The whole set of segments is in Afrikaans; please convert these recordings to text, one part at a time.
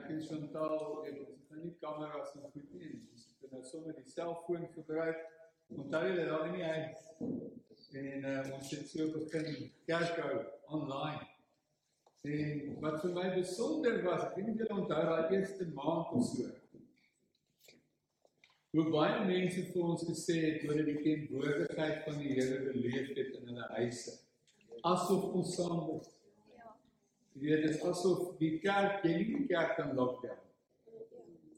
ek en Chantal, het ons het nou nie kameras en goed nie. Ons het nou sommer die selfoon gebruik. Onthou dat daar nie hy en uh, ons het so begin kerk hou online. En wat vir my besonder was, ek weet nie julle onthou daai eerste maand of so. Hoe baie mense vir ons gesê het oor die teenwoordigheid van die Here beleef het in hulle huise. Asof ons saam is. Jy weet, dit is asof die kerk, jy nie die kerk kan lockdown.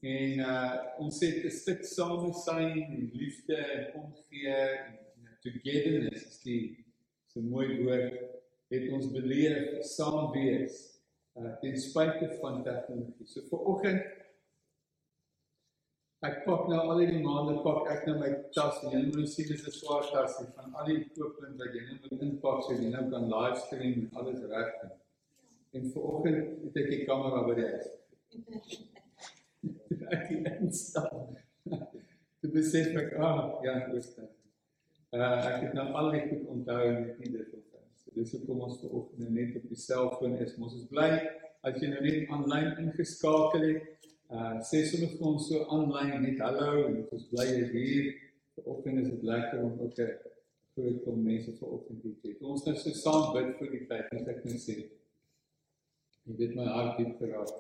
En uh ons het 'n stuk samesyn en liefde en omgee en togetherness is die so mooi woord het ons beleef saam wees uh ten spyte van tegnologie. So vir oggend ek pak nou al die maande pak ek nou my tas en jy moet sien dis 'n swaar tas van al die kooppunt wat jy nou moet inpak so jy nou kan livestream en alles reg doen. En vir oggend het ek die kamera by die huis. ek het instap. Dit besef ek ah ja, dit. Uh ek het nou al die goed onthou en dit nie dit dis hoekom ons ver oggend net op die selfoon is. Ons is bly as jy nou net aanlyn ingeskakel het. Uh sê sommer vir ons so aanlyn net hallo en ons bly jy's hier. Ver oggend is dit lekker om ook 'n groot kom mense ver oggend hier te hê. Ons nou so saam bid vir die tyd wat ek nou sê. Jy weet my hart diep geraak.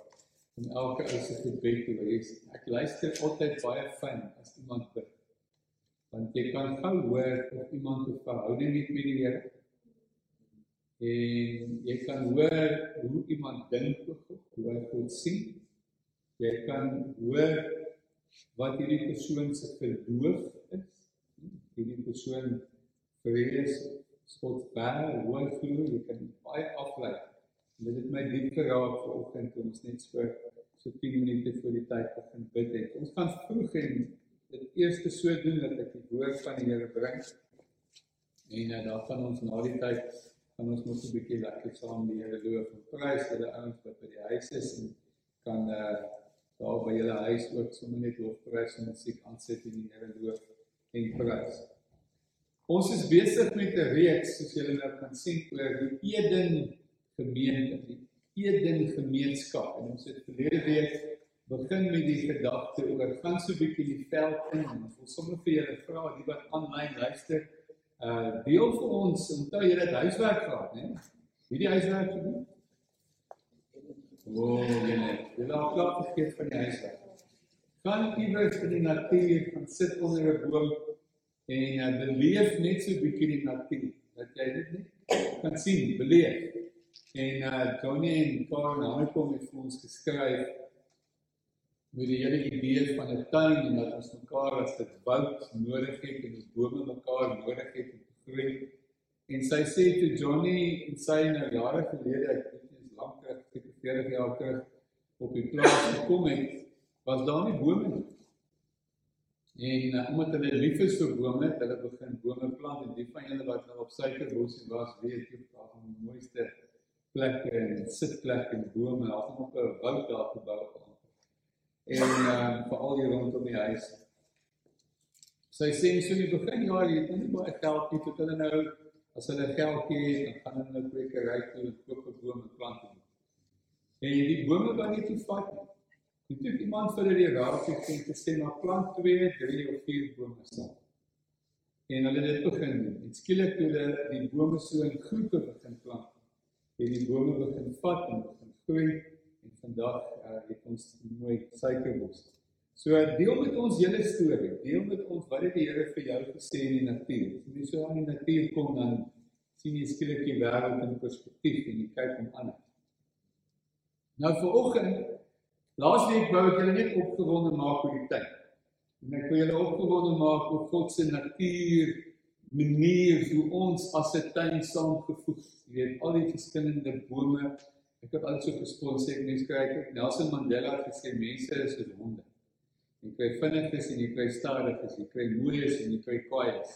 En elke ou se gebed te wees. Ek luister altyd baie fyn as iemand bid. Want jy kan gou hoor of iemand 'n verhouding het met die Here en jy kan hoor hoe iemand dink oor God, hoe hy God sien. Jy kan hoor wat hierdie persoon se geloof is. Hierdie persoon vrees God baie, hoe hy glo, jy kan baie aflei. Dit het my diep geraak vanoggend toe ons net so so 10 minute voor die tyd begin bid het. Ons gaan vroeg en dit eers so doen dat ek die woord van die Here bring. En uh, dan gaan ons na die tyd kan ons mos 'n bietjie lekker saam die Here loof en prys vir die ouens wat by die huis is en kan eh uh, daar by julle huis ook sommer net lofprys en musiek aansit en die Here loof en prys. Ons is besig met 'n reeks soos julle nou kan sien oor die Eden gemeente, die Eden gemeenskap en ons het verlede week begin met die gedagte oor gaan so 'n bietjie die veld in en ons sommer vir julle vra die wat aanlyn luister uh deel vir ons onthou jy het huiswerk gehad, né? Wie die huiswerk gedoen? Oh, jy net. Jy het klaar gegee van die huiswerk. Gaan iewers in die natuur, gaan sit onder 'n boom en uh, beleef net so 'n bietjie die natuur. Dat jy dit net kan sien, beleef. En uh Johnny en Karen het kom met ons geskryf met die hele idee van 'n tuin en dat ons mekaar as dit woud nodig het en ons bome mekaar nodig het om te groei. En sy sê te Johnny en sy nou jare gelede, ek weet nie is lank terug, seker 40 jaar terug op die plaas gekom het, was daar nie bome nie. En uh, omdat hulle lief is vir bome, het hulle begin bome plant en die van julle wat nou op Suikerbos was, weet jy van die mooiste plekke en sitplekke en bome, daar het nog 'n woud daar gebou en uh, veral hier rondom die huis. Sy sê so nie begin jaar jy het nie baie geld nie tot hulle nou as hulle geldjie het dan gaan hulle nou kwekery toe en koop 'n boom en plant hom. En die bome wat net te vat. Jy het iemand vir hulle die raad gegee te sê maar plant 2, 3 of 4 bome saam. En hulle het dit begin. En skielik toe hulle die bome so in groepe begin plant. En die bome begin vat en begin groei en vandag uh, het ons mooi suikerbos. So deel met ons julle storie. Deel met ons wat het die Here vir jou gesê in die natuur? As jy so aan die natuur kom dan sien jy skielik die wêreld in perspektief en jy kyk hom aan. Nou vir oggend laasweek wou ek julle net opgewonde maak oor die tyd. En ek wil julle opgewonde maak oor God se natuur manier hoe ons as 'n tuin saamgevoeg, jy weet al die verskillende bome Ek het al so gespons sê mense kry ek Nelson Mandela het gesê mense is soos honde. Jy kry vinniges en jy kry stadiges, jy kry moeies en jy kry kwaaies.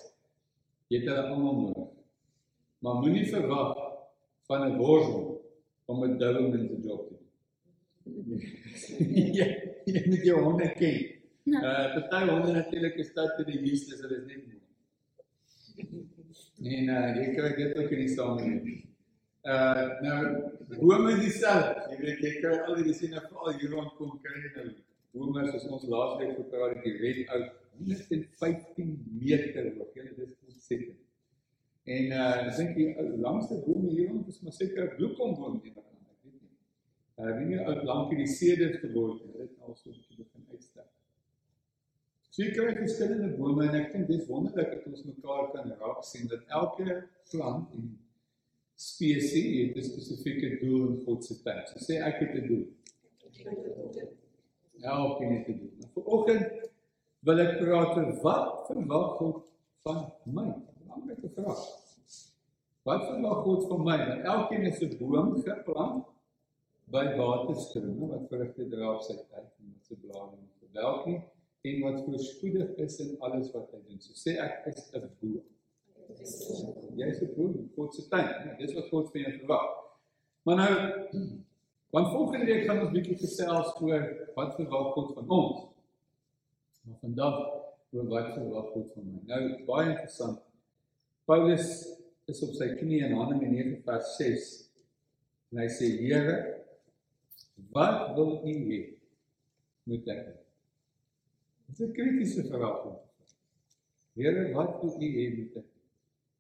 Jy het hulle almal nodig. Maar moenie verwag van 'n worsel om 'n development te job te doen. ja, jy moet jou honde ken. Uh party honde natuurlik is dit die lees, dis hulle is net mooi. En uh jy kry dit ook in die samelewing. Uh nou bome dieselfde. Jy weet jy kry al die sien of al hier rondkom kry jy nou bome soos ons laasweek gepraat het, die red out 115 meter hoog. Jy dit is ontsettend. En uh ek dink die langste boom hier rond is maar seker 'n bloekomboom nie, ek weet nie. Uh wie nie ou lank in die sedert geword het, dit al so 'n bietjie. So jy kry verskillende bome en ek dink dis wonderlik dat ons mekaar kan raak sien dat elke plant en spesies het 'n spesifieke doel in God se tyd. So sê ek het 'n doel. Ja, op in te doen. Nou, Vanoggend wil ek praat oor wat verwag God van my? Belangrike vraag. Wat verwag God van my? Want elkeen is 'n boom geplant by waterstrome wat vrugte dra op sy tyd en met sy blare en verwelk nie en wat voorspoedig is in alles wat hy doen. So sê ek is 'n boom. Jy is 'n boom, God se tuin. Ja, dis wat God van jou verwag. Maar nou Want volgende week gaan ons bietjie gesels oor wat verwag God van ons. Maar vandag oor wat verwag God van my. Nou baie interessant. Paulus is op sy knie in Handelinge 9 vers 6 en hy sê Here, wat wil U hê moet ek doen? Dit is 'n kritiese vraag. Here, wat wil U hê moet ek doen?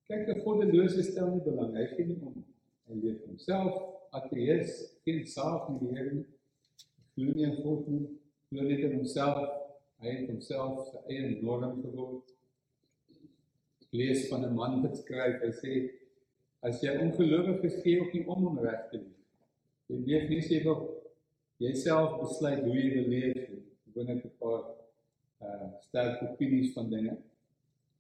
Kyk, 'n goddelose stel nie belang. Hy gee nie om. Hy leef homself ateïs, geen saak met die Here nie. Glo nie in God nie, glo net in homself. Hy het homself sy eie norm geword. Ek lees van 'n man wat skryf, hy sê as jy ongelowig is, gee ook nie om om reg te leef. Jy leef nie wil jouself besluit hoe jy wil leef nie. Gewoon net 'n paar uh sterk opinies van dinge.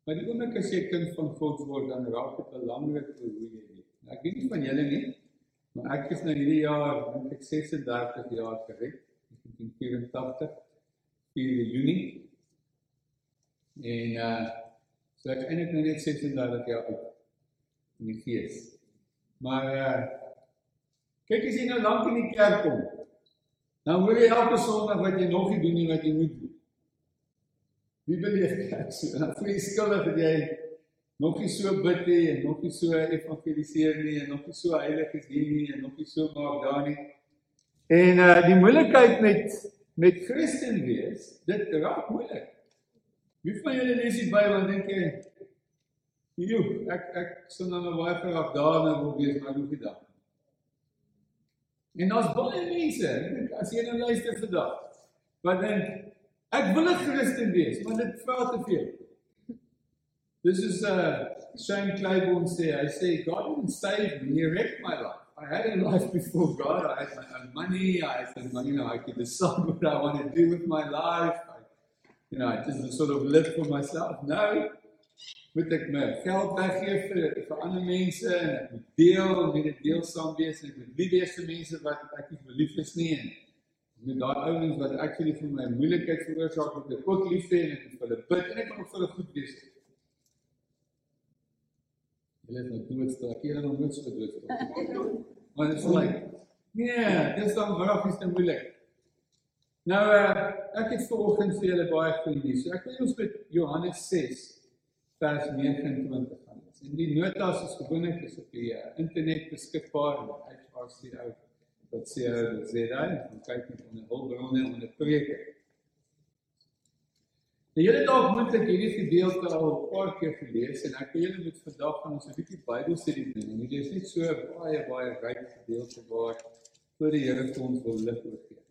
Maar die oomblik as jy kind van God word, dan raak dit belangrik hoe jy leef. Nou, ek weet nie van julle nie, Maar ek is nou hierdie jaar, dink ek 36 jaar gered, 1984, 4 Junie. En uh so ek eintlik nou net 36 jaar oud in die fees. Maar uh kyk as jy nou lank in die kerk kom, dan hoor jy elke Sondag wat jy nog nie doen nie wat jy moet doen. Wie beleef kerk so? Dan voel jy skuldig dat jy nog nie so bid nie en nog nie so evangeliseer nie en nog nie so heilig is hier nie en nog nie so maak daar nie. En uh die moeilikheid met met Christen wees, dit raak moeilik. Wie van julle lees die Bybel en dink jy Jo, ek ek sien dan nou baie graag daar nou wil wees maar hoef nie daar. En ons baie mense, as jy nou luister vandag, wat dink ek wil 'n Christen wees, maar dit vra te veel. This is uh, Shane Claiborne say, I say, God didn't save me, He wrecked my life. I had a life before God. I had my own money. I had, you know, I could decide what I want to do with my life. I, you know, I just sort of live for myself. No, moet ek my geld weggee vir vir ander mense en ek moet deel en met dit deel saam wees en ek moet lief wees vir mense wat ek nie lief is nie en met daai ouens wat actually vir my moeilikheid veroorsaak moet ek ook lief hê en ek vir hulle bid en ek moet vir hulle goed wees. Hulle is nou doodstil. Ek het nog nooit so doodstil. Maar dit is like, nee, dis dan grafies te moeilik. Nou uh, ek het vanoggend vir julle baie goeie nuus. So ek wil ons met Johannes 6 vers 29 gaan. En die notas is gewoonlik is op die uh, internet beskikbaar en HRC ou wat sê dit sê daai, kyk net onder hulpbronne onder preke. Die hele dag moet ek hierdie gedeelte al 'n paar keer gelees en ek wil julle moet vandag van ons 'n bietjie Bybelstudie doen. En dit is net so baie baie ryk gedeelte waar voor die Here vir ons wil lig oor gee.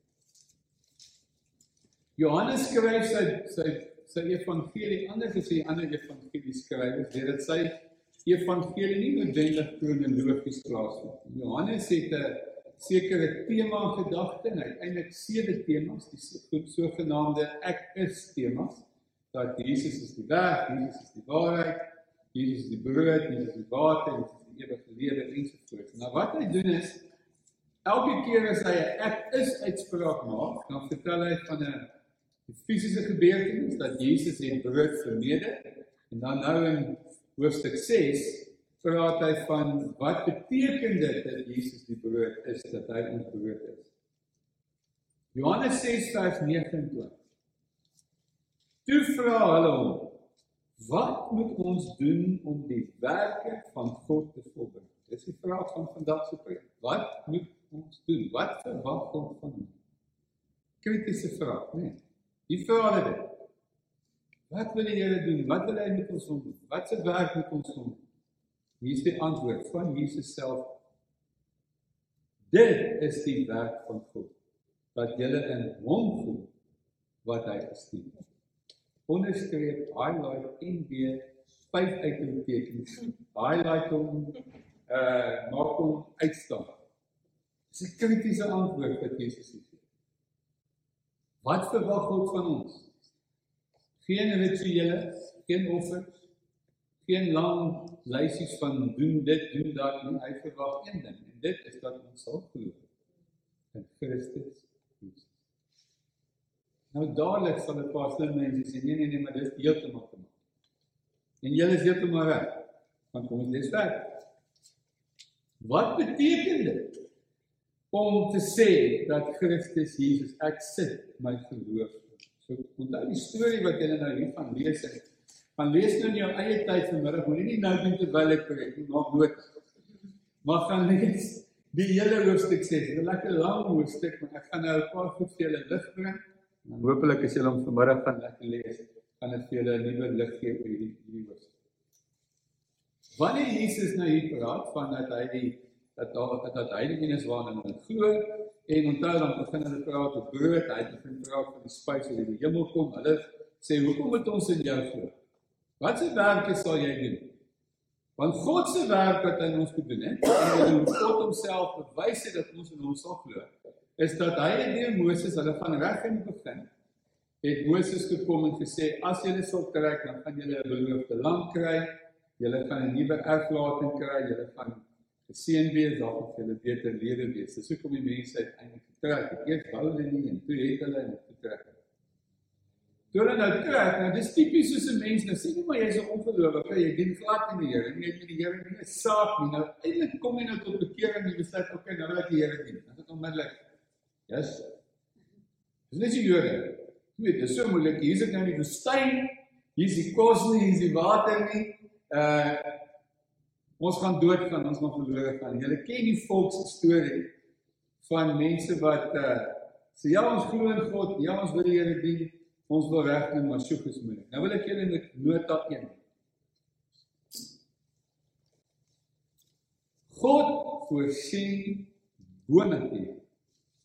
Johannes skryf sy sy sy evangelie anders as die ander evangelie skrywers, dit sy evangelie nie noodwendig kronologies plaasvind. Johannes het 'n sekere tema gedagte en uiteindelik sewe temas, die sogenaamde ek is temas dat Jesus is die weg, Jesus is die waarheid, Jesus is die brood, Jesus is die water, Jesus is die ewige lewe ensovoorts. Nou wat hy doen is elke keer as hy 'n ek is uitspraak maak, dan vertel hy van 'n fisiese gebeurtenis dat Jesus het brood vermeerder en dan nou in hoofstuk 6 praat hy van wat beteken dit dat Jesus die brood is, dat hy ons brood is. Johannes 6 vers 29 Toe vra hulle hom: Wat moet ons doen om die werke van God te volbring? Dis die vraag van vandag se preek. Wat moet ons doen? Wat verwag God van ons? Kritiese vraag, né? Nee. Die vraag is dit. Wat wil die Here doen? Wat wil hy met ons doen? Wat se werk moet ons doen? Hier is die antwoord van Jesus self. Dit is die werk van God. Dat jy in hom glo wat hy gestuur het. Onderstreep, highlight en weer vyf uitroeptekens. Highlight hom uh maak hom uitstaan. Dis 'n kritiese antwoord wat Jesus gee. Wat verwag God van ons? Geen rituele, geen offers, geen lang lysies van doen dit, doen dat nie. Hy verwag een ding en dit is dat ons sal glo in Christus Jesus. Nou dadelik sal 'n paar slim mense sê nee nee nee, maar dis heeltemal te maak. En jy is heeltemal reg. Want kom ons lees verder. Wat beteken dit? Om te sê dat Christus Jesus ek sit my geloof. So onthou die storie wat jy nou hier van lees en van lees nou in jou eie tyd vanmiddag, moenie nie nou doen terwyl ek preek nie, maak nood. Maar gaan lees die hele hoofstuk 6. Dit is 'n lekker lang hoofstuk, maar ek gaan nou 'n paar goed vir julle lig bring. En hopelik as julle hom vanmiddag gaan lekker lees, gaan dit vir julle 'n nuwe lig gee oor hierdie hierdie hoofstuk. Wanneer Jesus nou hier praat van dat hy die dat dat, dat hy die een is waarna hulle glo en onthou dan begin hulle praat oor brood, hy begin praat van die spys wat uit die hemel kom. Hulle sê hoekom moet ons in jou glo? Wat se werke sal jy doen? Want God se werk wat hy ons gedoen het, en hoe God homself bewys het dat ons in hom sal glo, is dat hy en deur Moses hulle van reg in begin het Moses gekom en gesê as julle sal trek dan gaan julle 'n beloofde land kry Julle gaan 'n nuwe erflating kry, julle gaan geseën wees, daar gaan julle beter lewe wees. Dis hoekom die mense uiteindelik getrek het. Eers wou hulle nie en toe het hulle net getrek. Toe hulle nou trek, nou dis tipies soos 'n mens nou sê nie maar jy's 'n ongelowige, jy dien glad nie die Here nie, jy het met die Here nie 'n saak nie. Nou eintlik kom jy nou tot bekering en jy besluit, okay, nou wil ek die Here dien. Dit is onmiddellik. Yes. Dis net die Jode. Jy weet, dit is so moeilik. Hier's ek nou in die woestyn. Hier's die kos nie, hier's die water nie uh ons gaan dood gaan, ons gaan verlore gaan. Julle ken die volksstorie van mense wat uh sê ja, ons glo in God, ja, ons wil die Here dien, ons wil regdoen, maar soek is moeilik. Nou wil ek julle met nota 1. God voorsien bonatuur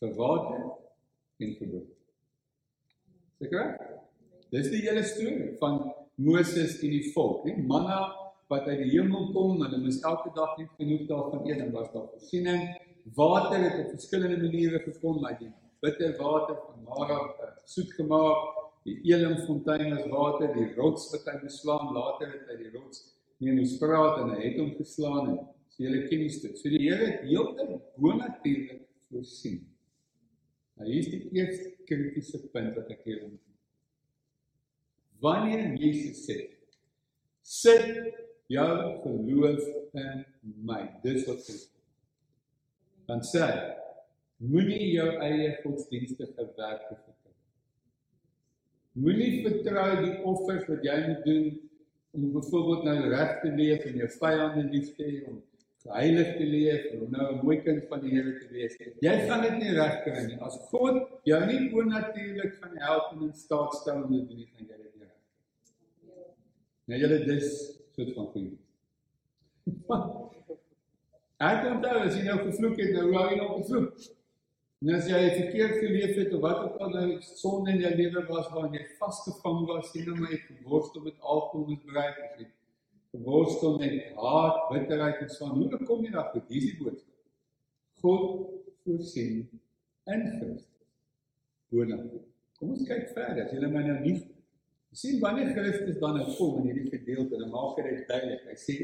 vir water en vir brood. Seker? Dis die hele storie van Moses en die volk, nie? Manna wat uit die hemel kom, hulle moes elke dag net genoeg daarvan eet en was daar voorsiening. Water het op verskillende maniere gekom, die bitter water van Mara soet gemaak. Die Elimfontein was water, die rots wat hy beslaan, later het hy die rots nie moes praat en hy het hom geslaan en so julle ken storie. So die Here het heeltemal bonatuurlik voorsien. Nou hier is die eerste kritiese punt wat ek hier moet Wanneer Jesus sê sit jou geloof in my. Dis wat sê. Dan sê moenie jou eie godsdienstige werke. Moenie vertrou die offers wat jy moet doen om byvoorbeeld nou reg te leef en jou vyande lief te hê om heilig te leef en om nou 'n mooi kind van die Here te wees. Jy gaan dit nie reg kry nie. As God jou nie onnatuurlik gaan help en in staat stel om dit te doen, gaan jy dit nie reg kry. Nou julle dis soort van vriend. Ek onthou as jy nou gevloek het, nou hou jy nog gevloek. En as jy verkeerd geleef het of wat ook al nou sonde in jou lewe was waarin jy vasgevang was, sien nou maar jy geworstel met alkohol misbruik of jy geworstel met haat, bitterheid en so. Hoe kom jy daar? Dit is die boodskap. God voorsien in Christus. Boonop. Kom ons kyk verder. As jy my nou nie sien wanneer Christus dan nou kom in hierdie gedeelte, dan maak hy dit duidelik. Hy sê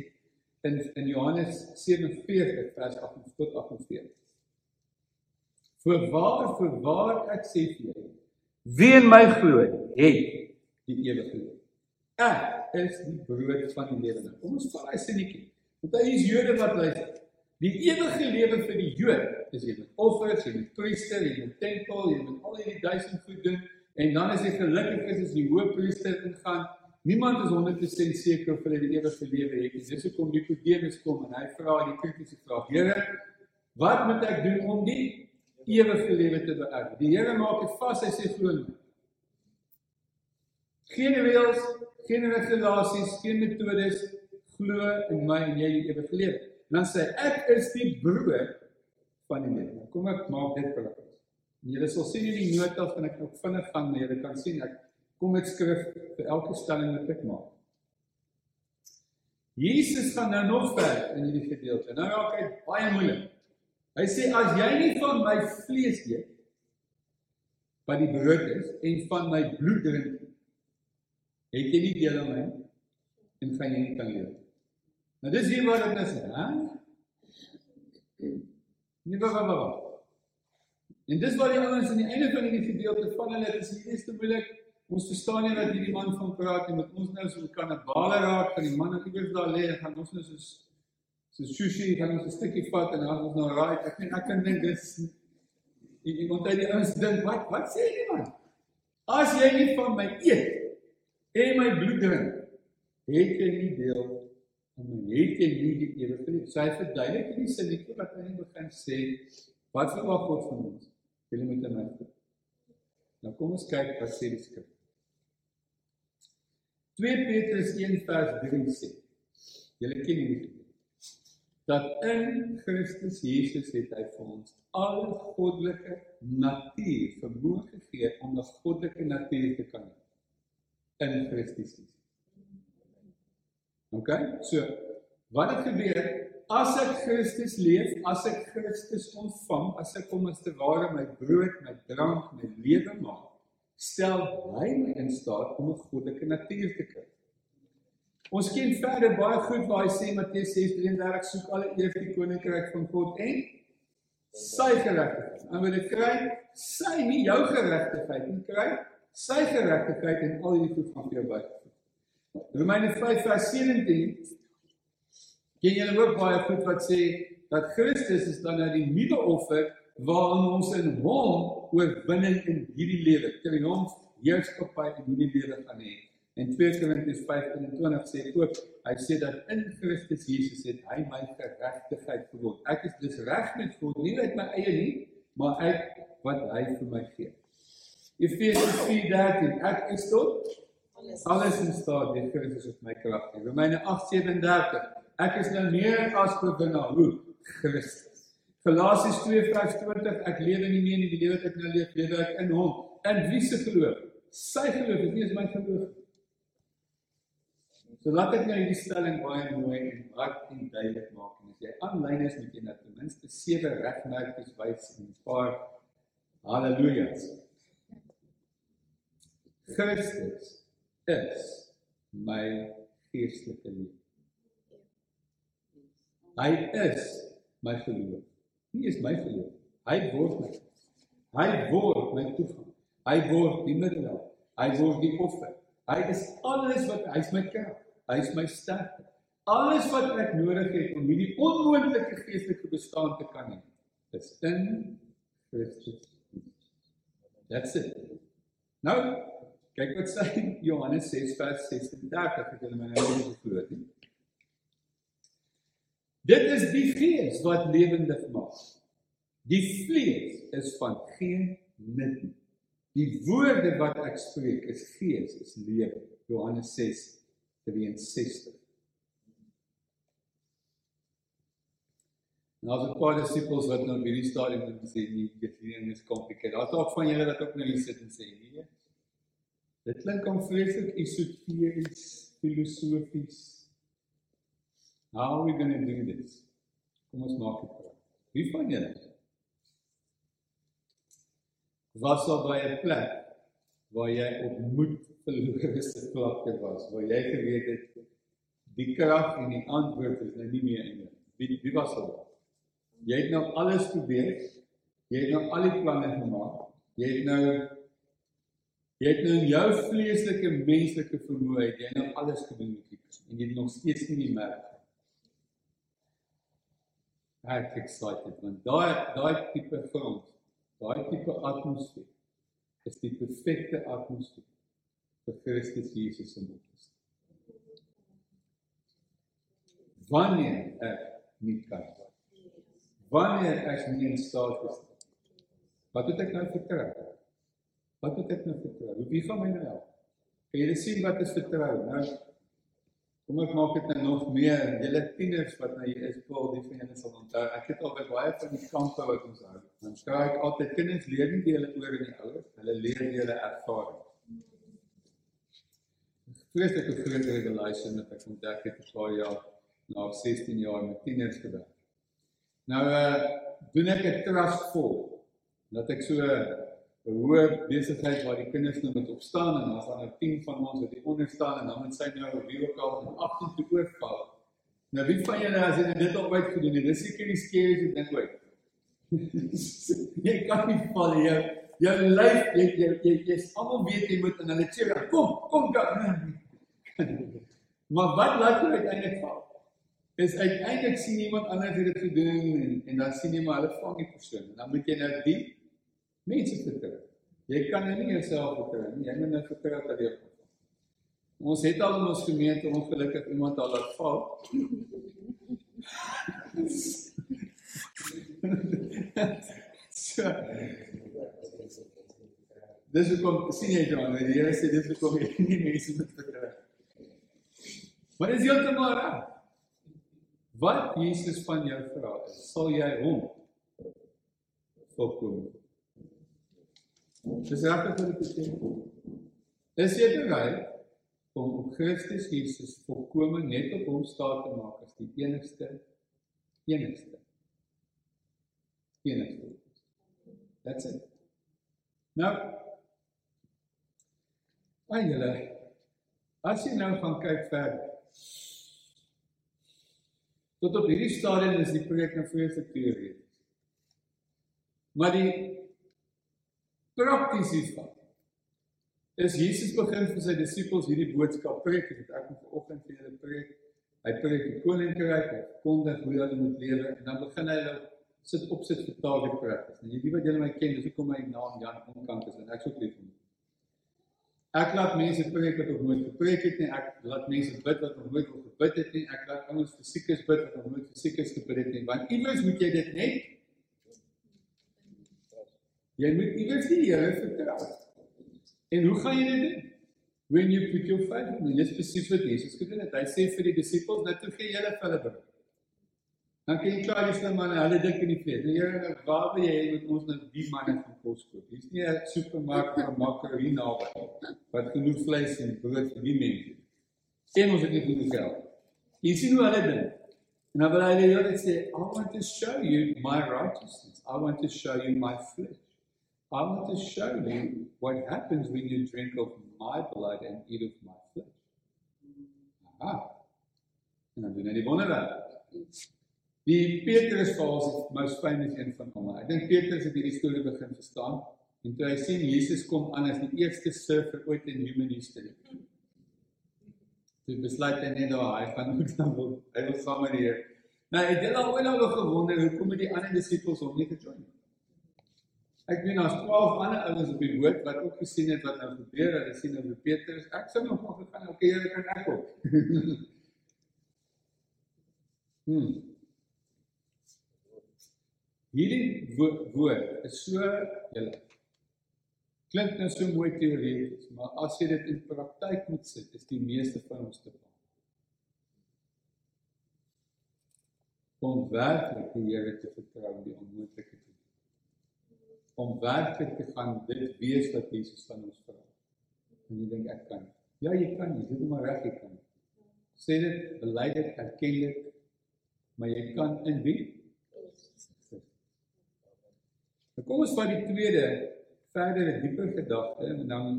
in in Johannes 47 vers 8 tot 48. Voorwaar voorwaar ek sê vir julle, wie in my glo, het die ewige lewe. Ek is die brood van die lewe. Kom ons vat daai sinnetjie. Want hy is Jode wat luister. Die ewige lewe vir die Jood is jy met offers, jy met priester, jy met tempel, jy met al hierdie duisend goed doen en dan as jy gelukkig is as die hoëpriester ingaan Niemand is 100% seker of hulle die ewige lewe het. Dis hoekom Nikodemus kom en hy vra die kritiese vraag: Here, wat moet ek doen om die ewige lewe te beerf? Die Here maak dit vas, hy sê glo my. Geen reëls, geen regulasies, geen metodes, glo in my en jy die ewige lewe. Dan sê ek is die brood van die lewe. Nou kom ek maak dit prakties. Julle sal sien in die nota van ek nog vinnig gaan, maar julle kan sien ek kom met skrif vir elke stelling wat ek maak. Jesus gaan nou nog verder in hierdie gedeelte. Nou raak hy baie moeilik. Hy sê as jy nie van my vlees eet wat die brood is en van my bloed drink het jy nie deel aan my en gaan jy nie kan leef. Nou dis hier waar dit is, hè? Nie wag wag. En dis waar die ouens aan die einde van hierdie gedeelte van hulle is die eerste moeilik Ons verstaan nie dat hierdie man van praat nie met ons nou so 'n bale raak van die man wat iewers daar lê en gaan ons nou so so sushi gaan ons 'n stukkie vat en dan ons nou raai. Ek net ek kan dink dis iemand uit die ouens dink wat wat sê jy man? As jy nie van my eet en my bloed drink het jy nie deel aan my het jy nie die ewige lewe sy verduidelik in die sin ek wat hy begin sê wat verwag God van ons? Jy moet aan my nou kom ons kyk wat sê die skrif. 2 Petrus 1 vers 3 sê. Julle ken dit. Dat in Christus Jesus het hy vir ons alle goddelike natuur vermoë gegee om 'n goddelike natuur te kan in Christus Jesus. OK? So, wat het gebeur as ek Christus leef, as ek Christus ontvang, as ek hom as te ware my brood, my drank, my lewe maak? stel hy my in staat om 'n goddelike natuur te kry. Ons ken verder baie goed waar hy sê Matteus 6:33 soek alle eers die koninkryk van God en sy geregtigheid. En wil dit kry, sy nie jou geregtigheid nie kry, sy geregtigheid en al hierdie goed van jou by. Romeine 5:17 ken julle ook baie goed wat sê dat Christus is dan nou die nuwe offer waarin ons in hom oorwinning in hierdie lewe, ter hom heerskappy in hierdie lewe gaan hê. En 2 Korintiërs 5:21 sê ook, hy sê dat in Christus Jesus het hy my geregtigheid geword. Ek is dus reg met God, nie uit my eie nie, maar uit wat hy vir my gee. Efesiërs 4:13 Ek is tot alles in staat deur Christus wat my krag gee. Romeine 8:37 Ek is nou meer as oorwinnaar. Hoe? Christus. Galasiërs 2:20 ek lewe nie meer in die lewe wat ek nou leef, lewe ek in hom. In wie se geloof? Sy geloof is nie eens my geloof. So laat ek nou hierdie stelling baie mooi en hard en duidelik maak. En as jy aanlyn is met jy net ten minste sewe regmerkies wys en 'n paar haleluja's. Christus is my geestelike lewe. Hy is my geloof. Nie is my geloof. Hy word my. Hy word my toegang. Hy word die middelaar. Hy word die offer. Hy is alles wat hy is my krag. Hy is my sterkte. Alles wat ek nodig het om hierdie onmoontlike geestelike bestaan te kan hê, is in Christus. That's it. Nou, kyk wat sê Johannes 6 vers 36 het hulle my nou nie geglo nie. Dit is die gees wat lewendig maak. Die vlees is van geen nut nie. Die woorde wat ek spreek is gees, is lewe. Johannes 6:63. Nou as 'n paar disippels wat nou hierdie stadium het gesê nee, dit hier is komplikeer. Daar's ook van julle wat ook nou hier sit en sê nee. Dit klink om vreeslik esoteries, filosofies. How are we going to do this? Kom ons maak dit praat. Wie van julle was al by 'n plek waar jy op moed verlore se vlakte was, waar jy geweet het die krag en die antwoord is nou nie meer in jou. Wie wie was al? Jy het nou alles probeer. Jy het nou al die planne gemaak. Jy het nou jy het nou jou vleeslike menslike vermoë, jy het nou alles gedoen met dit en jy het nog steeds nie die merk ek excited want daai daai tipe grond, daai tipe atmosfeer is die perfekte atmosfeer verkristigt Jesus omhoog. Wanneer ek nie kan wat. Wanneer ek nie in staat is nie. Wat moet ek nou vertrou? Wat moet ek nou vertrou? Wie gaan my nou help? Kan julle sien wat is vertrou? Nou kom ek maak dit nou nog meer. Julle tieners wat nou hier is, Paul, die van julle sal onthou. Ek het al by baie van die kampe wat ons hou. Dan skry ek altyd kinders leer nie deur hulle oor en die ouers, hulle leer deur hulle ervaring vreeslike groot revelation wat ek ontdek het paar jaar na 16 jaar met tieners gewerk. Nou uh doen ek 'n trust vol dat ek so 'n hoë besigheid waar die kinders nou moet opstaan en dan staan 'n 10 van ons wat hier onder staan en dan moet sy nou op die lokaal en 18 te oorval. Nou wie van julle as jy dit al ooit gedoen het, dis seker die skerigste ding ooit. jy kan nie val jy jy lyf jy jy jy jy's almal weet jy moet en hulle sê kom kom kom maar wat laat jy uiteindelik val? Is uiteindelik sien iemand anders dit gedoen en, en dan sien jy maar hulle vang die persoon. Dan moet jy nou die mense vertrou. Jy kan nou nie jouself vertrou nie. Jy moet nou vertrou dat jy Ons het al in ons gemeente ongelukkig iemand al laat val. so, dis hoekom sien jy dan, die Here sê dis hoekom jy nie mense moet vertrou. Maar dis heeltemal reg. Wat Jesus van jou vra, sal jy hom volkom? Dis regtig wat dit sê. Is jy bereid om op Christus Jesus volkome net op hom staat te maak as die enigste enigste enigste. That's it. Nou Ai julle As jy nou gaan kyk verder Tot op hierdie stadium is die preek nou vreeslik teoreties. Maar die prakties hiervan is Jesus begin vir sy disippels hierdie boodskap preek wat ek vanoggend vir julle preek. Hy preek die koninkryk, hy kondig hoe hulle moet lewe en dan begin hy hulle sit opsit vir target practice. En jy weet wat julle my ken, dis hoekom my naam Jan Onkant is en ek sou lief vir hom. Ek laat mense preek wat nog nooit gepreek het nie. Ek laat mense bid wat nog nooit gebid het nie. Ek laat ouens fisiekes bid wat nog nooit fisiekes gebid het nie. Want iewers moet jy dit net Jy moet iewers die Here vertrou. En hoe gaan jy dit doen? When you put your faith in Jesus, spesifiek wat Jesus gedoen het. Hy sê vir die disippels, "Nou toe gee julle vir hulle bid." Dan kan jy klaar is dan man, hulle dink in die vlees. Die Here, waar wil jy hê moet ons nou die manne van kos koop? Hier's nie 'n supermark vir makker hier naby wat genoeg vleis en brood vir die mense. Sien ons het nie genoeg geld. Jy sien hoe hulle dink. En dan wil hy die Here sê, I want to show you my righteousness. I want to show you my flesh. I want to show you what happens when you drink of my blood and eat of my flesh. Aha. En dan doen hy die wonderwerk. Die Petrus verhaal is most famous een van hom. Ek dink Petrus het hierdie storie begin verstaan en toe hy sien Jesus kom aan as die eerste surfer ooit in human history. Toe besluit hy net daar, hy gaan moet dan wil hy wil saam met Here. Nou, het al ooit al gewonder hoekom het die ander disippels hom nie gejoin nie. Ek weet daar's 12 ander ouens op die boot wat ook gesien het wat nou gebeur het. Hulle sien nou Petrus. Ek sou nog maar gegaan, okay, Here kan ek ook. hmm. Hierdie woord is so julle klink nou so mooi teoreties, maar as jy dit in praktyk moet sit, is die meeste van ons te bang. Om werklik die Here te vertrou die onmoontlike te doen. Om werklik te gaan dit wees wat Jesus van ons vra. En jy dink ek kan. Ja, jy kan, jy doen maar reg jy kan. Sê dit, bely dit, erken dit, maar jy kan in wie? Nou kom ons vat die tweede verdere dieper gedagte en dan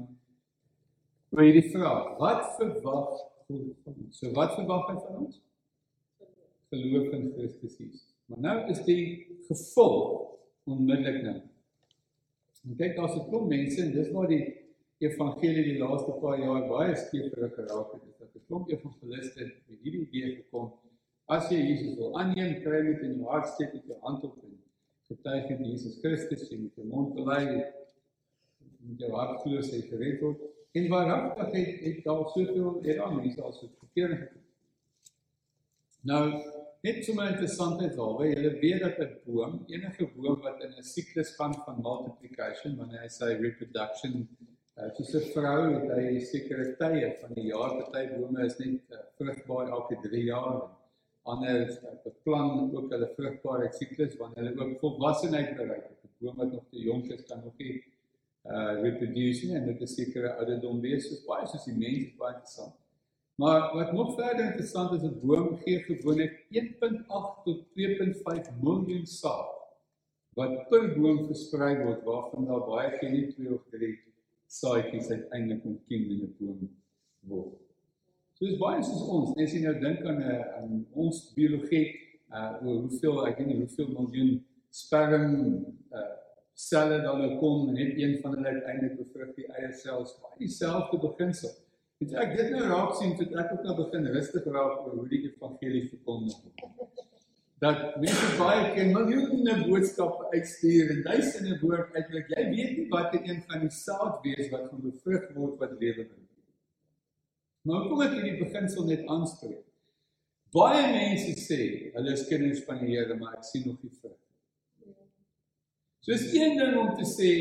oor hierdie vraag. Wat verwag God van ons? So wat verwag hy van ons? Geloof in Christus Jesus. Maar nou is die gevolg onmiddellik nou. En kyk daar's 'n klomp mense en dis waar die evangelie die laaste paar jaar baie skeefer geraak het. Dat 'n klomp evangeliste met hierdie idee gekom as jy Jesus wil aanneem, kry dit in jou hart steek met jou hand op en getuig het Jesus Christus, jy moet jou mond bely, met jou hart glo sy gered word. En waaragtig het het daar soveel era mense al so verkeerd gedoen. Nou, net so 'n interessantheid daar, jy weet dat 'n boom, enige boom wat in 'n siklus gaan van multiplication, wanneer hy sy reproduction Uh, soos 'n vrou het hy sekere tye van die jaar, party bome is net uh, vrugbaar elke 3 jaar. Ander beplan ook hulle vrugbare siklus wanneer hulle ook volwassenheid bereik. 'n Boom wat nog te jonk is kan nog nie uh reproduce nie en dit is sekere ouderdom wees soos baie soos die mens baie interessant. Maar wat nog verder interessant is, 'n boom gee gewoonlik 1.8 tot 2.5 miljoen saad wat per boom versprei word waarvan daar baie geen 2 of 3 saadjies uiteindelik ontkiem in 'n boom word. So dis baie soos ons, as jy nou dink aan 'n aan ons biologie, uh oor hoeveel ek weet nie hoeveel miljoen sperm uh selle dan nou kom en net een van hulle uiteindelik bevrug die eie sels, baie dieselfde beginsel. Dit ek dit nou raak sien tot ek ook nou begin rustig raak oor hoe die evangelie verkondig word dat mense baie keer miljoene boodskappe uitstuur en duisende woord uitdruk. Jy weet nie wat dit een van die saad wees wat van bevrug word wat lewe bring. Maar kom ek hierdie beginsel net aanspreek. Baie mense sê hulle is kinders van die Here, maar ek sien nog nie vrug. So is een ding om te sê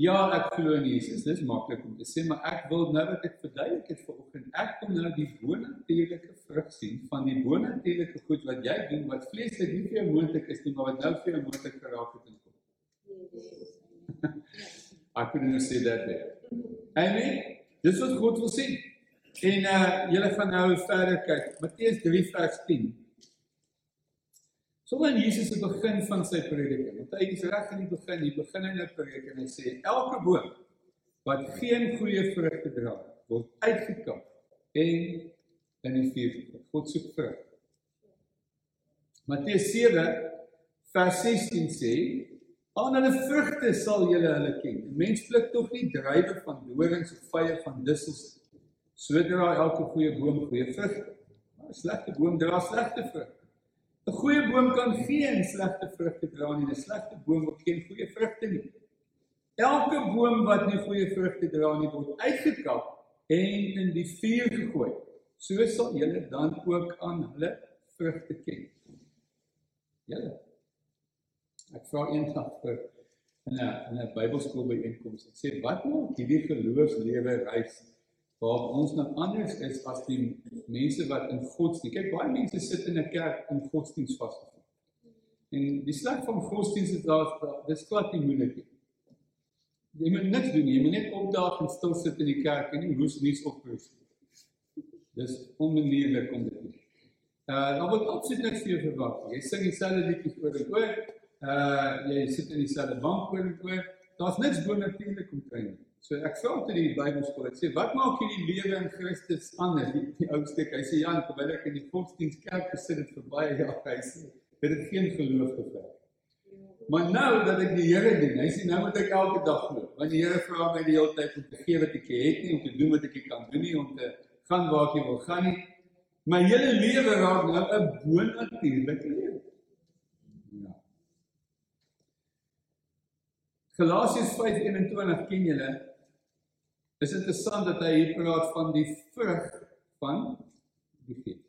Ja, ek glo in Jesus. Dis maklik om te sê, maar ek wil nou dat ek verduidelik het vanoggend. Ek kom nou die bonatuurlike vrug sien van die bonatuurlike goed wat jy doen wat vleeslik nie vir jou moontlik is nie, maar wat nou vir jou moontlik geraak het in kom. Ek kan nou sê dat dit. Amen. Dis wat God wil sê. En uh julle gaan nou verder kyk. Matteus 3 vers 10. So in Jesus se begin van sy prediking, want hy is reg in die begin, hy begin hy net predik en hy sê elke boom wat geen goeie vrugte dra, word uitgekap en in die vuur gegooi. God soek vrug. Matteus 7 vers 16 sê aan hulle vrugte sal julle hulle ken. 'n Mens pluk tog nie druiwe van dorings of vye van dussels sodra elke goeie boom goeie vrugte. 'n Slegte boom dra slegte vrugte. 'n Goeie boom kan geen slegte vrugte dra nie. 'n Slegte boom het geen goeie vrugte nie. Elke boom wat nie goeie vrugte dra nie, word uitgekap en in die vuur gegooi. So sal julle dan ook aan hulle vrugte ken. Julle. Ek vra eendag vir in 'n in 'n Bybelskool by einkoms. Ek sê wat maak hierdie geloofslewe reis waar ons nou anders is as die mense wat in godsdienst. Kyk, baie mense sit in 'n kerk in godsdienst vasgevang. En die slag van godsdienst is daar dis glad nie moeilik nie. Jy moet niks doen nie, jy moet net opdaag en stil sit in die kerk en nie roes nuus oproes nie. Dis onmoontlik om dit te doen. Uh, dan word absoluut niks vir jou verwag. Jy sing dieselfde liedjies oor en oor. Uh, jy sit in dieselfde bank oor en oor. Daar's niks bonatuurlik om te doen. So ek vra tot die Bybelskool, ek sê wat maak hierdie lewe in Christus anders? Die, die ou stuk, hy sê Jan, terwyl ek in die godsdienstkerk gesit het vir baie jare, hy sê het geen geloof gevat. Maar nou dat ek die Here dien, hy sê nou moet ek elke dag glo. Want die Here vra my die hele tyd om te gee wat ek het nie, om te doen wat ek kan doen nie, om te gaan waar ek wil gaan nie. My hele lewe raak nou 'n bonatuurlike lewe. Ja. Galasiërs 5:21 ken julle Dis interessant dat hy hier praat van die vrug van die gees.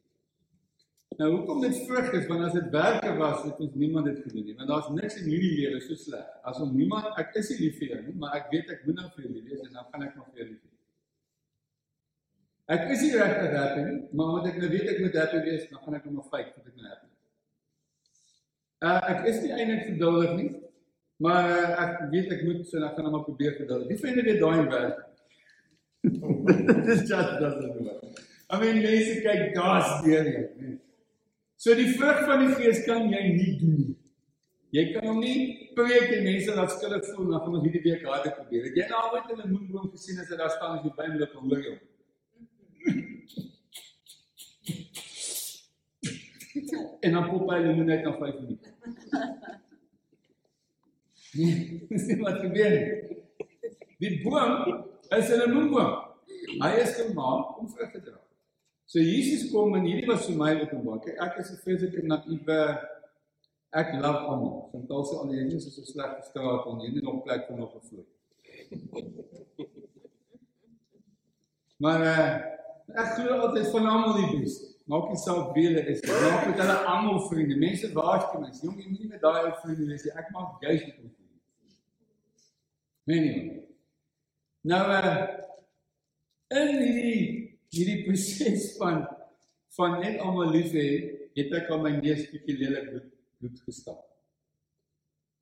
Nou hoekom dit vrug is want as dit werke was het ons niemand dit gedoen nie want daar's niks in hierdie lewe so sleg. As om niemand ek is nie lief vir jou nie, maar ek weet ek moet nou vir jou lief wees en dan gaan ek nog vir jou lief wees. Ek is nie regtig happy nie, maar omdat ek nou weet ek moet happy wees, dan gaan ek nog vyf tot ek nou happy is. Uh ek is nie eintlik geduldig nie, maar ek weet ek moet so dan gaan ek maar probeer geduldig. Wie vind weer daai werk? Dis just doesn't work. I mean, mense kyk gas deur jou, nee. So die vrug van die gees kan jy nie doen nie. Jy kan hom nie preek en mense laat skuldig voel na van ons hierdie week harde probeer. Het jy nou ooit 'n lemoenboom gesien as hy daar staan as jy by hom loop en hoor jy en dan pop hy lemoen uit na 5 minute. Nee, dis nie wat gebeur nie. Die boom is 'n lemoenboom. Hy is gemaak om vrug te dra. So Jesus kom en hierdie was vir my openbaar. Kyk, ek is 'n vreeslike naïewe ek love almal. Want al se ander mense is so sleg gestraat en nie nog plek vir nog 'n vloei. Maar uh, ek glo altyd van almal die beste. maak nie saak wie hulle is nie. Maak met hulle almal vriende. Mense waarsku my, jong, jy moenie met daai ou vriende wees nie. Ek maak juis met hom. Anyway. Nou uh in hierdie hierdie proses van van net almal lief hê, het ek al my neus bietjie lelik bloed, bloed gestap.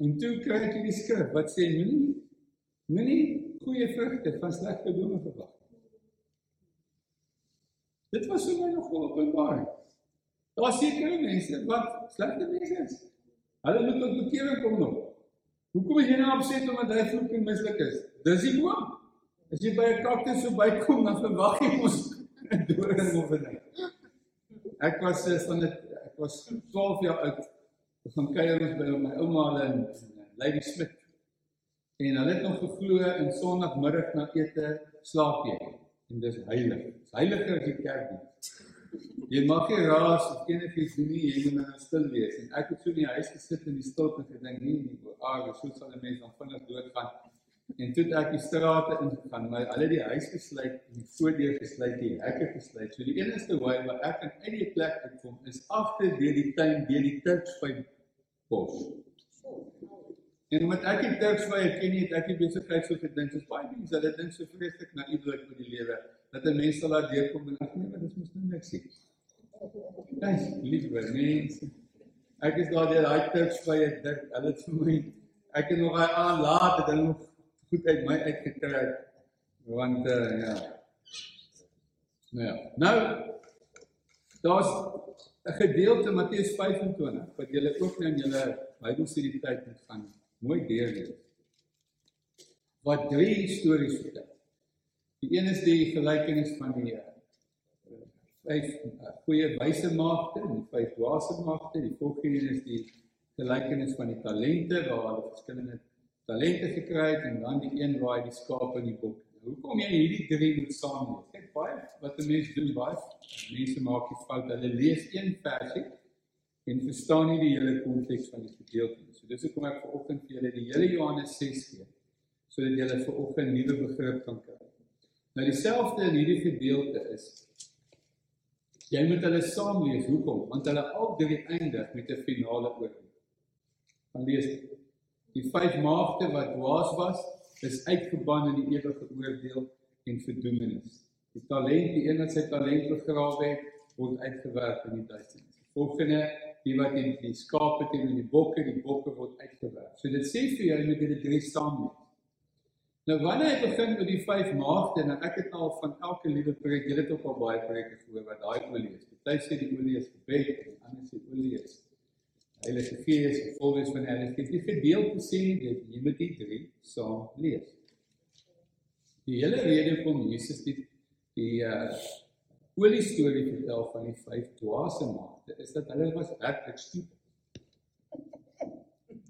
En toe kry ek hierdie skrif wat sê moenie moenie goeie vrugte van slegte bome verwag. Dit was vir my nogal openbaar. Daar was sekere mense wat slegte mense is. Hulle moet tot bekering kom nog. Hoekom is jy nou opset omdat hy vloek en mislik is? Dis die boom. As jy by 'n kaktus so bykom, dan verwag jy mos 'n doring of 'n ding. Ek was van dit ek was 12 jaar oud. Ek gaan kuier by my ouma in Lady Smith. En hulle het nog geglo in Sondagmiddag na ete slaap jy en dis heilig. Dis heiliger as die kerkdiens. Jy mag nie raas of enigiets doen nie, jy moet nou stil wees. En ek het so in die huis gesit in die stilte en gedink, nee, nee, ag, so sal 'n mens dan vinnig doodgaan. En toe ek die strate ingegaan, maar hulle die huis gesluit die voordeur gesluit, die hekke gesluit. So die enigste wy wat ek kan uit die plek uitkom is agter deur die tuin, deur die Turksvy bos. En met ek die Turksvy ken nie, ek het besigheid so gedink, soos baie mense, hulle dink so vreeslik na iewers vir die lewe dat 'n mens sal daar deurkom en ek nee, maar dis mos nou niks nie. Dis liewe mense. Ek is daar deur daai Turksvy dit hulle het vir my ek het nog aan laat het hulle nog goed uit my uitgetrek want uh, ja. Nou ja. Nou daar's 'n gedeelte Matteus 25 wat julle ook nou in julle Bybelstudie tyd moet gaan mooi deurlees. Wat drie stories vertel. Die een is die gelykenis van die vyf goeie wyse maagde en die vyf dwaase maagde. Die volgende is die gelykenis van die talente waar hulle verskillende talente gekry het en dan die een waar hy die skape in die bok. Nou, hoekom jy hierdie drie moet saam lees? Kyk baie wat 'n mens doen baie. Mense maak die fout hulle lees een versie en verstaan nie die hele konteks van die gedeelte nie. So dis hoekom ek vanoggend vir julle die hele Johannes 6 gee sodat julle vanoggend nuwe begrip kan kry. Nou dieselfde in hierdie gedeelte is jy moet hulle saam lees. Hoekom? Want hulle al drie eindig met 'n finale oordeel. Dan lees Die vyf maagde wat dwaas was, is uitgeban in die ewige oordeel en verdoemenis. Die talent, die een wat sy talent begrawe het, word uitgewerp in die duisternis. Volgende, die wat die, die skape teen in die bokke, die bokke word uitgewerp. So dit sê vir jou jy moet dit drie saam doen. Nou wanneer hy begin met die vyf maagde, nou ek het al van elke liewe preek, jy het ook al baie preke gehoor wat daai olie is. Party sê die olie is gebed en ander sê olie is Heilige Gees, volgens van Heilige. Die gedeelte sê dit jy moet die drie saam lees. Die hele rede kom Jesus die die uh olie storie vertel van die vyf dwaase maagde is dat hulle was regtig stupid.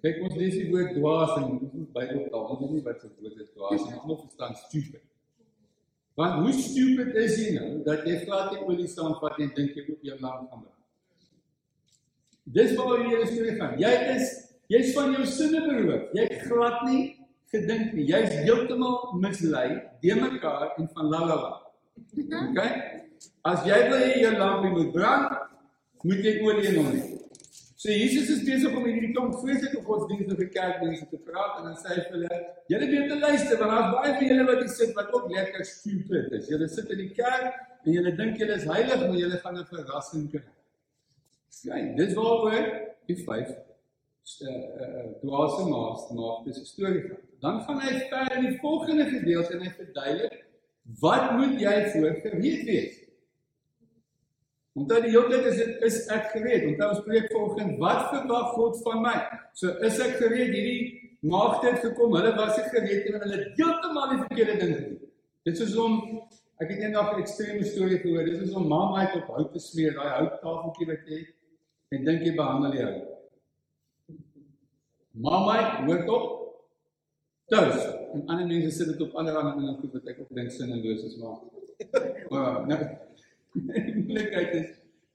Kyk ons lees die woord dwaas in die Bybel taal. Nie wat se woord dit dwaas nie. Ons verstaan stupid. Want hoe stupid is jy nou dat jy glad nie olie saamvat en dink jy moet jou lang gaan? Dis waar jy hierdie storie gaan. Jy is jy's van jou sinne beroof. Jy glad nie gedink nie. Jy's heeltemal mislei, de mekaar en van lalala. OK? As jy wil hê jou lampie moet brand, moet jy in hom hê. So Jesus is besig om hierdie klomp vreeslike godsdienstige kerkmense te praat en dan sê hy vir hulle: "Julle moet te luister want daar's baie van julle wat hier sit wat ook lekker stupid is. Julle sit in die kerk en julle dink julle is heilig, maar julle gaan 'n verrassing kry." Skyn. Dis waaroor die vyf uh uh dwaase maas maak dis 'n storie van. Dan gaan hy verder in die volgende gedeelte en hy verduidelik wat moet jy voor gereed wees? Onthou die hele tyd is dit is ek gereed. Onthou ons preek vanoggend wat verwag God van my? So is ek gereed hierdie maagde het gekom. Hulle was nie gereed en hulle heeltemal die verkeerde ding gedoen. Dit is om ek het eendag 'n ekstreme storie gehoor. Dit is om mamma uit op hout te smeer, daai houttafeltjie wat jy het en dink jy behandel jy hom. Mamma, hoor op. Dus, en ander mense sit dit op ander ander goed wat ek op dink sinneloos is maar. Maar nou moontlikheid is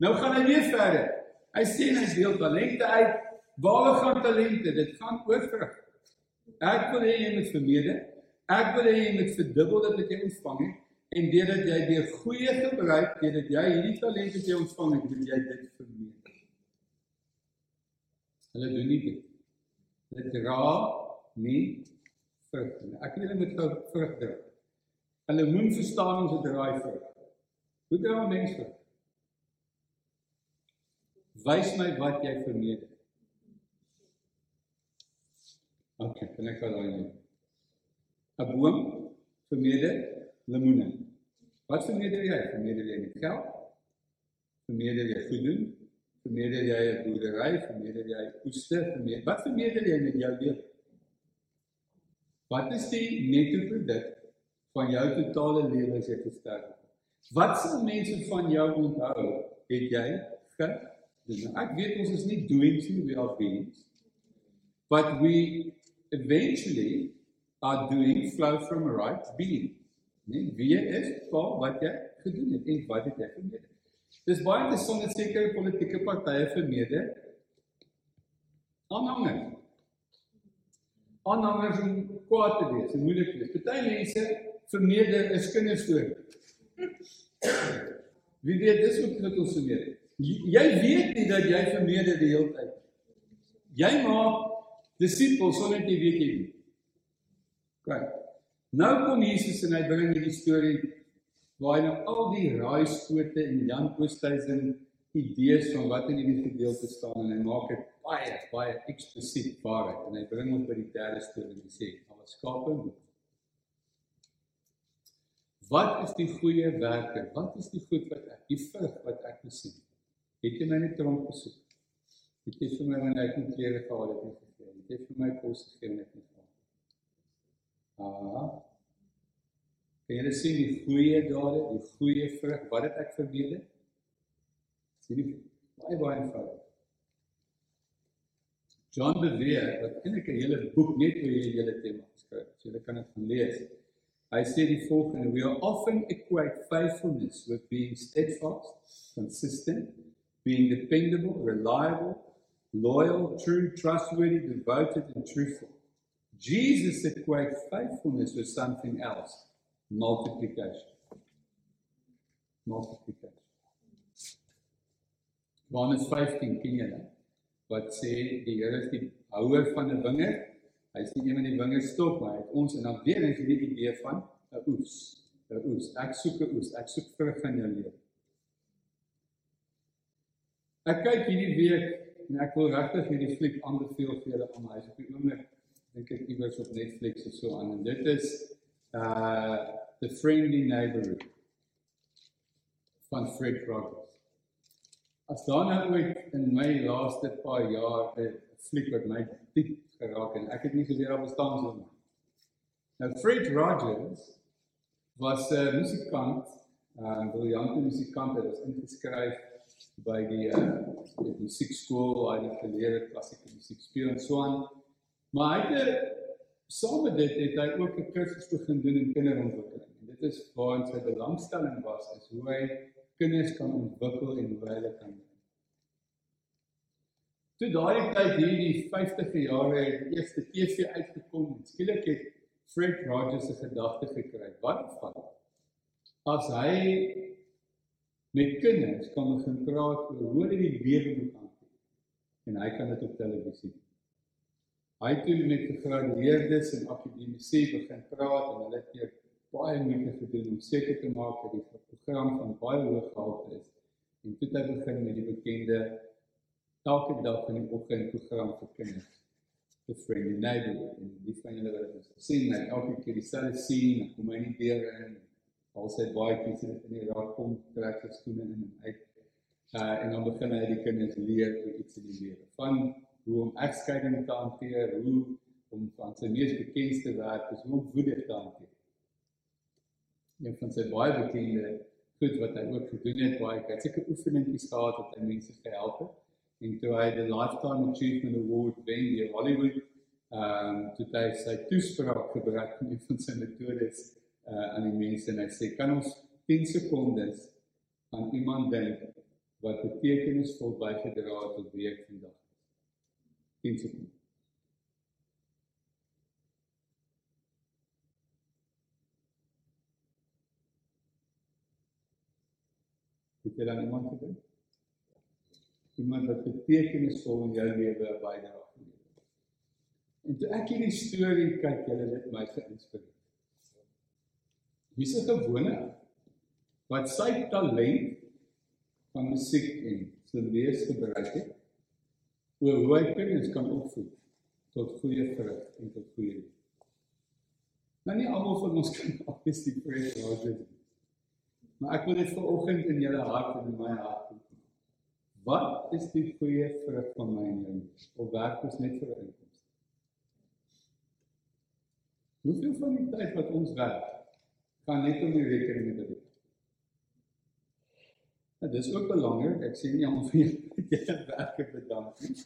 nou gaan hy weer verder. Hy sê hy deel talente uit. Waar gaan talente? Dit gaan oor vrug. Ek wil hê jy moet vermeerder. Ek wil hê jy moet verdubbel dit wat jy ontvang het En deurdat jy deur goeie gebruik, deurdat jy hierdie talent wat jy ontvang het, moet jy dit vermeerder. Hulle doen nie dit. Hulle dra nie vrug nie. Ek wil met gou vrug dra. Hulle moet verstaan ons het draai vrug. Hoe dra mense? Wys my wat jy vermeerder. OK, kan ek daai 'n boom vermeerder lemoene. Wat vermeerder jy? Vermeerder jy geld? Vermeerder jy goed doen? Vermeerder jy 'n boerdery? Vermeerder jy oeste? Vermeerder Wat vermeerder jy met jou lewe? Wat is die netto produk van jou totale lewe as jy gesterf het? Wat sal mense van jou onthou? Het jy gedoen? Ek weet ons is nie doings nie, we are beings. But we eventually are doing flow from a right being. Nee, wie is vir wat jy gedoen het en wat het jy vermeerder? Dis baie interessant dat sekere politieke partye vermeerder aanhangers. Aanhangers om kwaad te wees, moeilik te wees. Party mense vermeerder 'n kinderstorie. Wie weet dis wat dit ons vermeerder. Jy weet nie dat jy vermeerder die hele tyd. Jy maak disippels sonder jy weet jy nie. Kyk. Nou kom Jesus en hy bring hierdie storie waar hy nou al die raaiskote en Jan Oosthuizen idees van wat in hierdie gedeelte staan en hy maak dit baie baie eksplisiet waarheid en hy bring ons by die derde storie en sê al skape Wat is die goeie werke? Wat is die goed wat ek die vrug wat ek gesien het? Het jy my net tronk besoek? Het jy vir my ek nie klere gehad het nie gegee? Het jy vir my kos gegee en ek nie Ah. Kan jy sien die goeie dade, die goeie vrug wat het ek verbeelde? Sien jy baie baie eenvoudig. John beweer dat eintlik 'n hele boek net oor hierdie hele tema geskryf. So jy kan dit lees. Hy sê die volgende: We are often equate faithfulness with being steadfast, consistent, being dependable, reliable, loyal, true, trustworthy, devoted and truthful. Jesus equates faithfulness with something else multiplication. Multiplication. Johannes 15 ken jy nou? Wat sê die Here is die houer van 'n wingerd? Hy sê een van die wingerd stop, maar hy het ons en dan weer eens hierdie idee van 'n oes. 'n Oes. Ek soek 'n oes. Ek soek vrug in jou lewe. Ek kyk hierdie week en ek wil regtig hierdie fliek aanbeveel vir julle om hy is op die oomblik dink ek iewers op Netflix of so aan en dit is uh The Friendly Neighborhood van Fred Rogers. As daar nou ooit in my laaste paar jaar 'n fliek wat my diep geraak het ek het nie geweet daar bestaan so nie. Nou Fred Rogers was 'n uh, musikant, 'n uh, briljante musikant, hy was ingeskryf by die uh die musiekskool waar hy geleer klassieke musiek speel en so aan. Maar hy het saam met dit het hy ook 'n kursus begin doen in kinderontwikkeling. En dit is waar sy belangstelling was is hoe hy kinders kan ontwikkel en hoe hulle kan Toe daai tyd hier die 50e jare het eerste TV uitgekom en skielik het Fred Rogers 'n gedagte gekry. Wat van as hy met kinders kan begin praat oor hoe hulle die lewe moet aanpak en hy kan dit op televisie doen. Hy het toe met gegradueerdes en akademici begin praat en hulle het hier baie moeite gedoen om seker te maak dat die program van baie hoë gehalte is. En toe het hy begin met die bekende elke dag in die oggend program vir kinders. The Friendly Neighborhood. En die van julle wat dit sien, hy elke keer dieselfde sien, kom hy nie deur in al sy baie kies in die raad kom trek sy skoene in en uit. Uh en dan begin hy die kinders leer hoe iets in die lewe. Van hoe om egskeiding te hanteer, hoe om van sy mees bekendste werk is hoe om woede te hanteer. Een van sy baie bekende goed wat hy ook gedoen het, baie het seker oefeningetjies gehad wat hy mense gehelp het. En toe hy die Lifetime Achievement Award wen by Hollywood, ehm toe hy sy toespraak gebruik in een van sy metodes uh aan die mense en hy sê kan ons 10 sekondes aan iemand dink wat betekenisvol bygedra het tot week vandag. 10 sekondes. Het jy dan iemand gedink? Iemand wat betekenisvol in jou lewe baie dra geneem het. En toe ek hierdie storie kyk, julle dit my geïnspireer. Wie se gewone wat sy talent van musiek en sy lees gebruik het oor hoe hy kinders kan opvoed tot goeie vrug en tot goeie lewe. Nou nie almal van ons kan obviously pray for God. Maar ek wil dit vanoggend in julle hart en in my hart doen. Wat is die goeie vrug van my jou? Of werk ons net vir inkomste? Hoeveel van die tyd wat ons werk, gaan net om die rekeninge te betaal? Nou, dit is ook belangrik. Ek sê nie almal van julle werk bedank nie.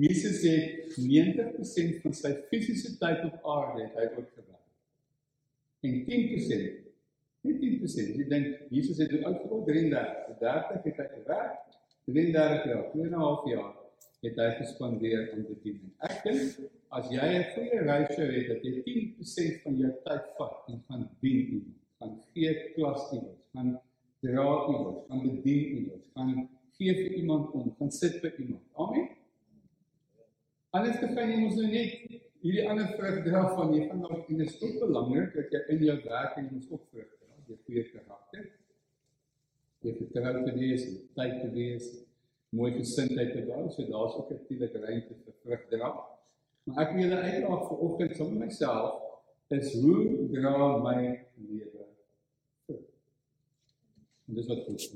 Jesus sê 90% van sy fisiese tyd op aarde het hy ook gewerk. En 10% net 10%. Jy dink Jesus het oud geword 33, 30 het hy gewerk. 33 jaar, 2,5 jaar het hy gespandeer om te dien. Ek dink as jy 'n goeie ratio het dat jy 10% van jou tyd vat en gaan dien, gaan gee klas iewers, gaan dra iewers, gaan bedien iewers, gaan gee vir iemand om, gaan sit vir iemand. Amen. Alles te fyn moet nou net hierdie ander vrug dra van jy gaan nog en is ook belangrik dat jy in jou werk en moet ook vrug dra, jy goeie karakter. Jy vertrou te wees, tyd te wees, mooi gesindheid te bou, so daar's ook 'n natuurlike ruimte vir vrug dra. Maar ek wil julle uitdaag vir oggend saam met myself is hoe dra my lewe. En dis wat goed is.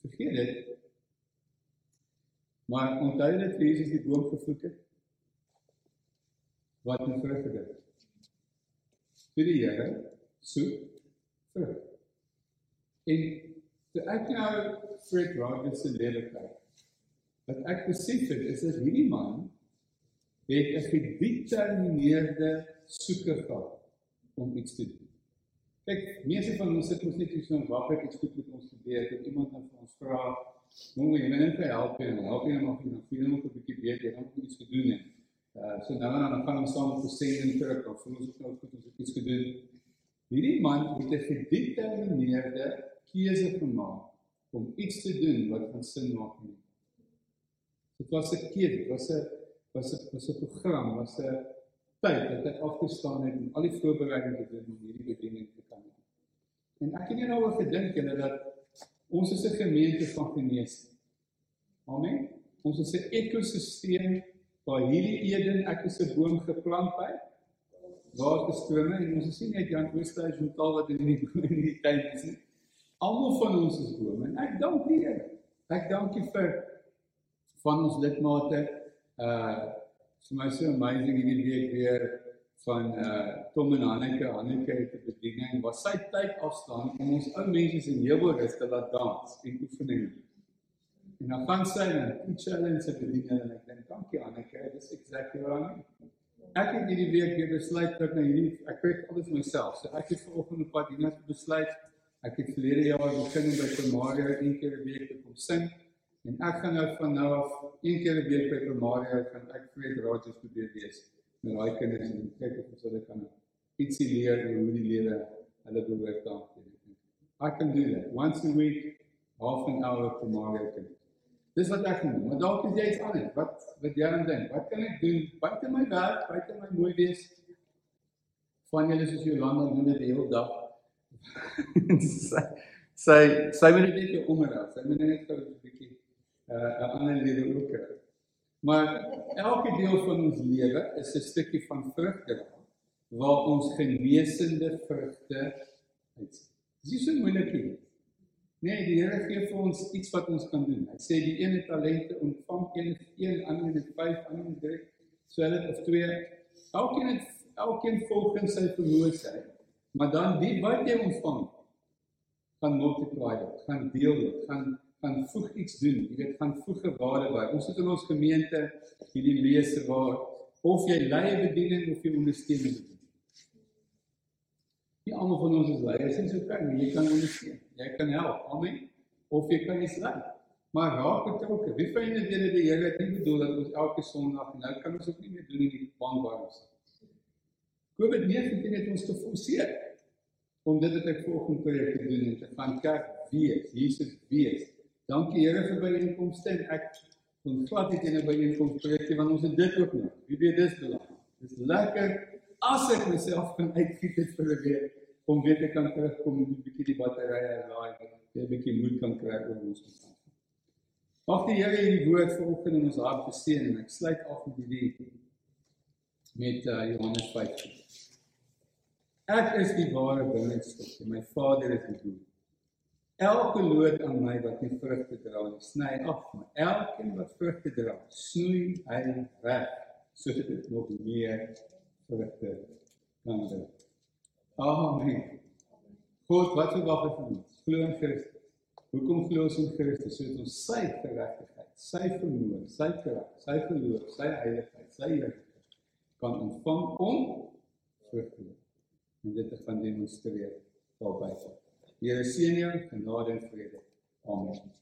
Vergeet dit. Maar onthou dat Jesus die boom gevloek het wat nie vrug gedra het. Vir die Here soek vrug. En toe ek nou Fred Rogers se lewe kyk, wat ek besef het is dat hierdie man het 'n gedetermineerde soeke gehad om iets te doen. Kyk, meeste van ons sit mos net so wag ek iets goed met ons gebeur, dat iemand dan vir ons vra, "Hoe jy net kan help en help jy nog nie, jy moet 'n bietjie beter, dan moet iets gedoen het." Uh so nou en dan gaan ons saam op 'n sending terug, of voel ons ook nou goed om iets te doen. Hierdie man het 'n gedetermineerde keuse gemaak om iets te doen wat van sin maak nie. Dit was 'n keuse, dit was 'n was 'n was 'n program, was 'n tyd dat hy afgestaan het om al die voorbereiding te doen om hierdie bediening. En ek het nie nou oor gedink en dat ons is 'n gemeente van genesing. Amen. Ons is 'n ekosisteem waar hierdie Eden ek is 'n boom geplant by waar die strome en ons nie net Jan Oosthuis en taal wat in die in die tyd is. Almal van ons is bome en ek dank die Here. Ek dank U vir van ons lidmate. Uh vir my so amazing hierdie week weer van uh Tom en Hanneke, Hanneke het 'n bediening waar sy tyd afstaan om ons ou mense in Heelwoords te laat dans en oefening. En dan gaan sy en die challenge se bediening en ek dink dankie Hanneke, dis exactly wat ek het hierdie week weer besluit dat nou hierdie ek kyk alles myself. So ek het vanoggend op pad hierna besluit Ek het verlede jaar begin by Primaria een keer 'n week te kom sing en ek gaan nou van nou af een keer 'n week by Primaria gaan ek vir raadjies probeer wees met daai kinders en kyk of ons hulle kan ietsie leer oor hoe die lewe hulle behoort aan te doen. I can do that once a week half an hour Primaria kan. Dis wat ek doen. Maar dalk is jy iets anders. Wat wat jy dan dink? Wat kan ek doen buite my werk, buite my mooi wees? Van julle soos Jolanda doen dit hele dag sy sy moet net jou onderhou. Sy moet net gou 'n bietjie uh 'n ander lewe ook kry. Maar elke deel van ons lewe is 'n stukkie van vrugte waar ons genesende vrugte uit. Dis nie so moeilik nie. Nee, die Here gee vir ons iets wat ons kan doen. Hy sê die een het talente ontvang, een het een, ander het 5, ander het 3, so hulle of 2. Elkeen het elkeen volgens sy vermoë sê. Maar dan die wat jy ontvang gaan multiply dit, gaan deel dit, gaan gaan voeg iets doen. Jy weet, gaan voege waarde by. Ons het in ons gemeente hierdie lese waar of jy leie bediening of jy ondersteuning bediening. Nie almal van ons is leiers en so kan jy kan ondersteun. Jy kan help. Amen. Of jy kan iets lei. Maar raak betrokke. Wie julle weet dat die Here dit bedoel dat ons elke Sondag nou kan ons ook nie meer doen in die bankbaars nie. COVID-19 het ons geforseer om dit wat ek volgende projek te doen en te gaan kerk wees, Jesus wees. Dankie Here vir byeenkomste en ek kon glad nie teen 'n byeenkoms preek nie want ons het dit ook nog. Wie weet dis belangrik. Dis lekker as ek myself kan uitgiet het vir 'n week om weer te kan terugkom en 'n bietjie die batterye laai, 'n bietjie moed kan kry oor ons kant. Mag die Here hierdie woord vanoggend in ons hart seën en ek sluit af met hierdie met uh, Johannes 15. Ek is die ware wingerdstok en my Vader is die boer. Elke loot aan my wat nie vrugte dra nie, sny af, maar elkeen wat vrugte dra, snoei hy weg sodat dit nog meer vrugte kan dra. Amen. God, wat verwag jy van ons? Glo in Christus. Hoekom glo ons in Christus? Sodat ons sy geregtigheid, sy vermoë, sy krag, sy geloof, sy heiligheid, sy heerlikheid kan ontvang om vrugte te dra en dit te gaan demonstreer daarby. Here seën jou genade en vrede. Amen.